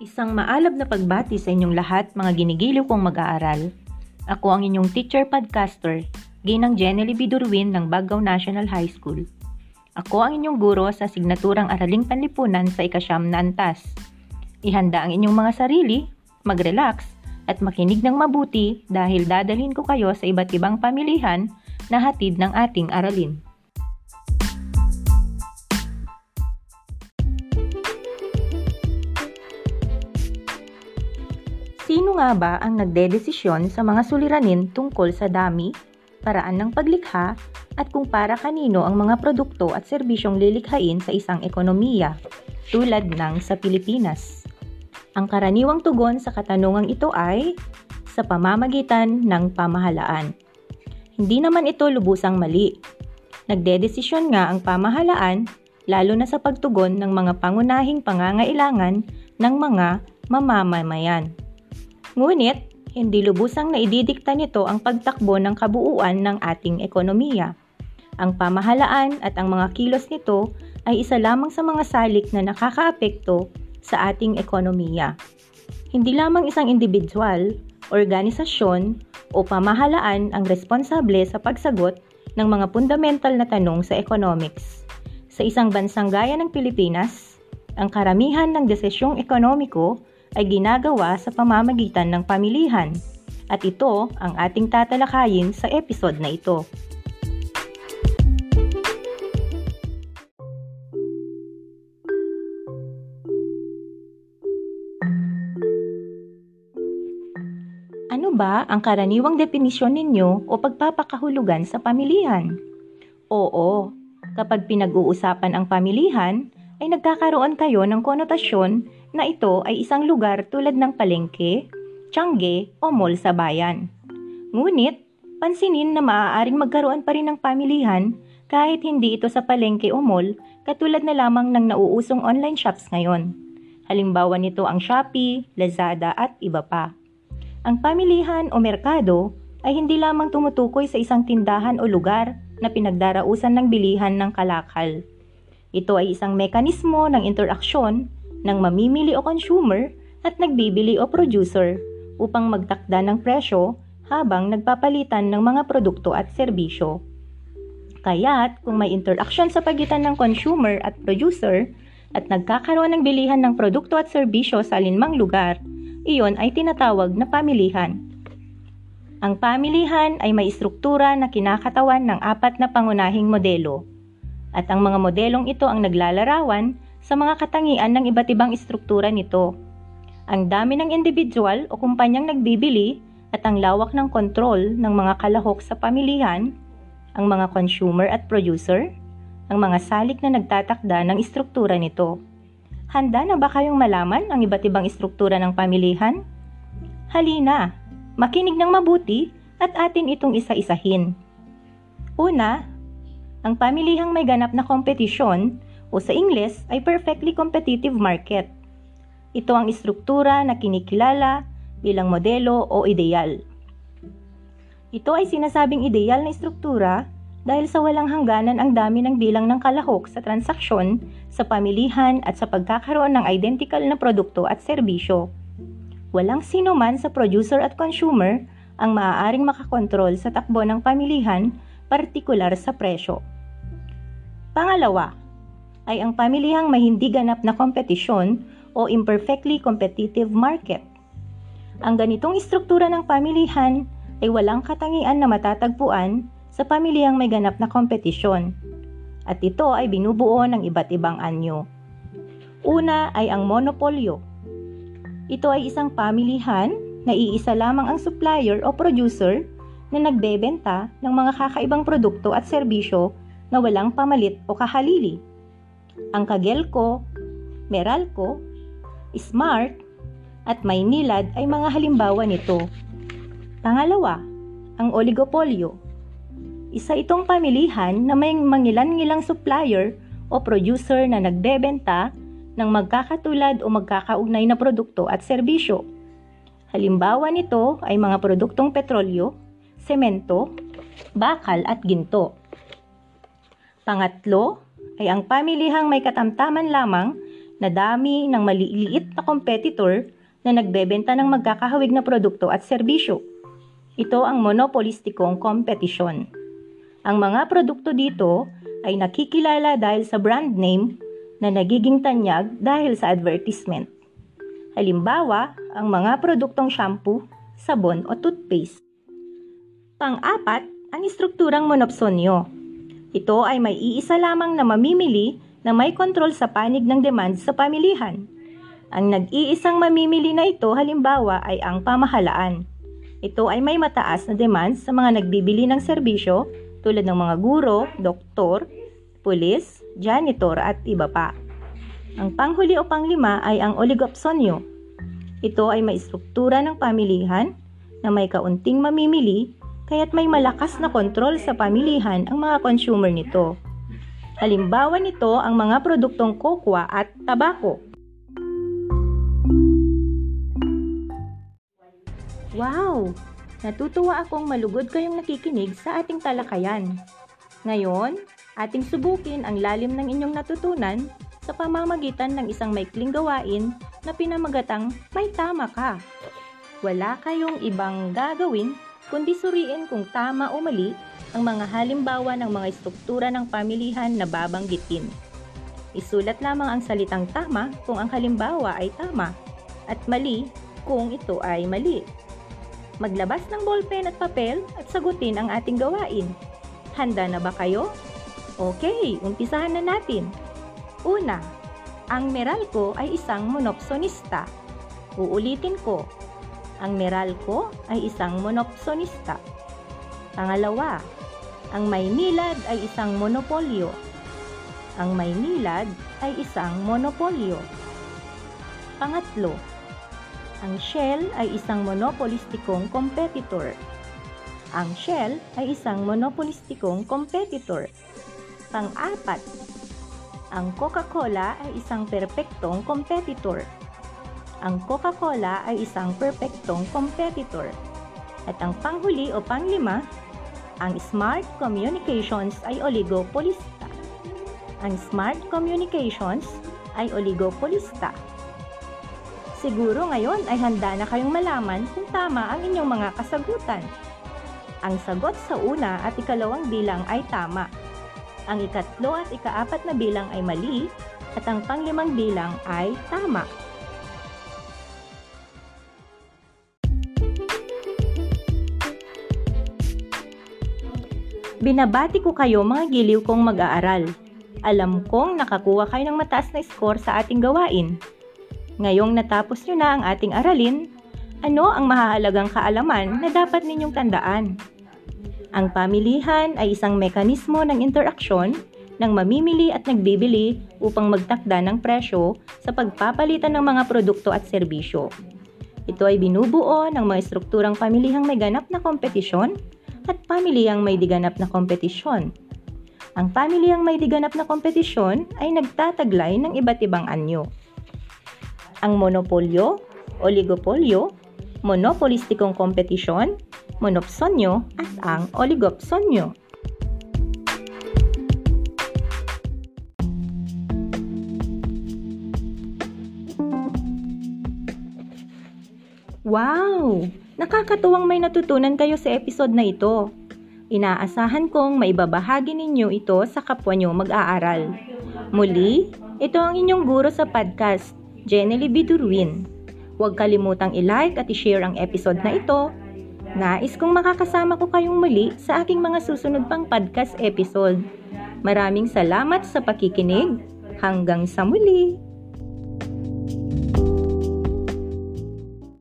Isang maalab na pagbati sa inyong lahat mga ginigiliw kong mag-aaral. Ako ang inyong teacher podcaster, Ginang Jenny Bidurwin ng Bagaw National High School. Ako ang inyong guro sa signaturang Araling Panlipunan sa ikasyam na antas. Ihanda ang inyong mga sarili, mag-relax, at makinig ng mabuti dahil dadalhin ko kayo sa iba't ibang pamilihan na hatid ng ating aralin. Sino nga ba ang nagdedesisyon sa mga suliranin tungkol sa dami, paraan ng paglikha, at kung para kanino ang mga produkto at serbisyong lilikhain sa isang ekonomiya, tulad ng sa Pilipinas? Ang karaniwang tugon sa katanungang ito ay sa pamamagitan ng pamahalaan. Hindi naman ito lubusang mali. Nagdedesisyon nga ang pamahalaan lalo na sa pagtugon ng mga pangunahing pangangailangan ng mga mamamayan. Ngunit, hindi lubusang naididikta nito ang pagtakbo ng kabuuan ng ating ekonomiya. Ang pamahalaan at ang mga kilos nito ay isa lamang sa mga salik na nakakaapekto sa ating ekonomiya. Hindi lamang isang individual, organisasyon o pamahalaan ang responsable sa pagsagot ng mga fundamental na tanong sa economics. Sa isang bansang gaya ng Pilipinas, ang karamihan ng desisyong ekonomiko ay ginagawa sa pamamagitan ng pamilihan at ito ang ating tatalakayin sa episode na ito. Ano ba ang karaniwang definisyon ninyo o pagpapakahulugan sa pamilihan? Oo, kapag pinag-uusapan ang pamilihan, ay nagkakaroon kayo ng konotasyon na ito ay isang lugar tulad ng palengke, tiyangge o mall sa bayan. Ngunit, pansinin na maaaring magkaroon pa rin ng pamilihan kahit hindi ito sa palengke o mall katulad na lamang ng nauusong online shops ngayon. Halimbawa nito ang Shopee, Lazada at iba pa. Ang pamilihan o merkado ay hindi lamang tumutukoy sa isang tindahan o lugar na pinagdarausan ng bilihan ng kalakal. Ito ay isang mekanismo ng interaksyon ng mamimili o consumer at nagbibili o producer upang magtakda ng presyo habang nagpapalitan ng mga produkto at serbisyo. Kaya't kung may interaction sa pagitan ng consumer at producer at nagkakaroon ng bilihan ng produkto at serbisyo sa alinmang lugar, iyon ay tinatawag na pamilihan. Ang pamilihan ay may istruktura na kinakatawan ng apat na pangunahing modelo. At ang mga modelong ito ang naglalarawan sa mga katangian ng iba't ibang istruktura nito. Ang dami ng individual o kumpanyang nagbibili at ang lawak ng kontrol ng mga kalahok sa pamilihan, ang mga consumer at producer, ang mga salik na nagtatakda ng istruktura nito. Handa na ba kayong malaman ang iba't ibang istruktura ng pamilihan? Halina, makinig ng mabuti at atin itong isa-isahin. Una, ang pamilihang may ganap na kompetisyon o sa Ingles ay perfectly competitive market. Ito ang istruktura na kinikilala bilang modelo o ideal. Ito ay sinasabing ideal na istruktura dahil sa walang hangganan ang dami ng bilang ng kalahok sa transaksyon, sa pamilihan at sa pagkakaroon ng identical na produkto at serbisyo. Walang sino man sa producer at consumer ang maaaring makakontrol sa takbo ng pamilihan, partikular sa presyo. Pangalawa, ay ang pamilihang may hindi ganap na kompetisyon o imperfectly competitive market. Ang ganitong istruktura ng pamilihan ay walang katangian na matatagpuan sa pamilihang may ganap na kompetisyon. At ito ay binubuo ng iba't ibang anyo. Una ay ang monopolyo. Ito ay isang pamilihan na iisa lamang ang supplier o producer na nagbebenta ng mga kakaibang produkto at serbisyo na walang pamalit o kahalili ang Kagelco, Meralco, Smart, at Maynilad ay mga halimbawa nito. Pangalawa, ang oligopolyo. Isa itong pamilihan na may mangilan-ngilang supplier o producer na nagbebenta ng magkakatulad o magkakaugnay na produkto at serbisyo. Halimbawa nito ay mga produktong petrolyo, semento, bakal at ginto. Pangatlo, ay ang pamilihang may katamtaman lamang na dami ng maliliit na competitor na nagbebenta ng magkakahawig na produkto at serbisyo. Ito ang monopolistikong kompetisyon. Ang mga produkto dito ay nakikilala dahil sa brand name na nagiging tanyag dahil sa advertisement. Halimbawa, ang mga produktong shampoo, sabon o toothpaste. Pang-apat, ang istrukturang monopsonyo. Ito ay may iisa lamang na mamimili na may kontrol sa panig ng demand sa pamilihan. Ang nag-iisang mamimili na ito halimbawa ay ang pamahalaan. Ito ay may mataas na demand sa mga nagbibili ng serbisyo tulad ng mga guro, doktor, pulis, janitor at iba pa. Ang panghuli o panglima ay ang oligopsonyo. Ito ay may struktura ng pamilihan na may kaunting mamimili kaya't may malakas na kontrol sa pamilihan ang mga consumer nito. Halimbawa nito ang mga produktong kokwa at tabako. Wow! Natutuwa akong malugod kayong nakikinig sa ating talakayan. Ngayon, ating subukin ang lalim ng inyong natutunan sa pamamagitan ng isang maikling gawain na pinamagatang may tama ka. Wala kayong ibang gagawin kundi suriin kung tama o mali ang mga halimbawa ng mga estruktura ng pamilihan na babanggitin. Isulat lamang ang salitang tama kung ang halimbawa ay tama at mali kung ito ay mali. Maglabas ng ballpen at papel at sagutin ang ating gawain. Handa na ba kayo? Okay, umpisahan na natin. Una, ang Meralco ay isang monopsonista. Uulitin ko, ang Meralco ay isang monopsonista. Pangalawa, ang Maynilad ay isang monopolyo. Ang Maynilad ay isang monopolyo. Pangatlo, ang Shell ay isang monopolistikong competitor. Ang Shell ay isang monopolistikong competitor. Pang-apat, ang Coca-Cola ay isang perpektong competitor. Ang Coca-Cola ay isang perpektong competitor. At ang panghuli o panglima ang Smart Communications ay oligopolista. Ang Smart Communications ay oligopolista. Siguro ngayon ay handa na kayong malaman kung tama ang inyong mga kasagutan. Ang sagot sa una at ikalawang bilang ay tama. Ang ikatlo at ikaapat na bilang ay mali at ang panglimang bilang ay tama. Binabati ko kayo mga giliw kong mag-aaral. Alam kong nakakuha kayo ng mataas na score sa ating gawain. Ngayong natapos nyo na ang ating aralin, ano ang mahahalagang kaalaman na dapat ninyong tandaan? Ang pamilihan ay isang mekanismo ng interaksyon ng mamimili at nagbibili upang magtakda ng presyo sa pagpapalitan ng mga produkto at serbisyo. Ito ay binubuo ng mga strukturang pamilihang may ganap na kompetisyon at pamilyang may diganap na kompetisyon. Ang pamilyang may diganap na kompetisyon ay nagtataglay ng iba't ibang anyo. Ang monopolyo, oligopolyo, monopolistikong kompetisyon, monopsonyo at ang oligopsonyo. Wow! Nakakatuwang may natutunan kayo sa episode na ito. Inaasahan kong maibabahagi ninyo ito sa kapwa nyo mag-aaral. Muli, ito ang inyong guro sa podcast, Jenny Bidurwin. Huwag kalimutang i-like at i-share ang episode na ito. Nais kong makakasama ko kayong muli sa aking mga susunod pang podcast episode. Maraming salamat sa pakikinig. Hanggang sa muli!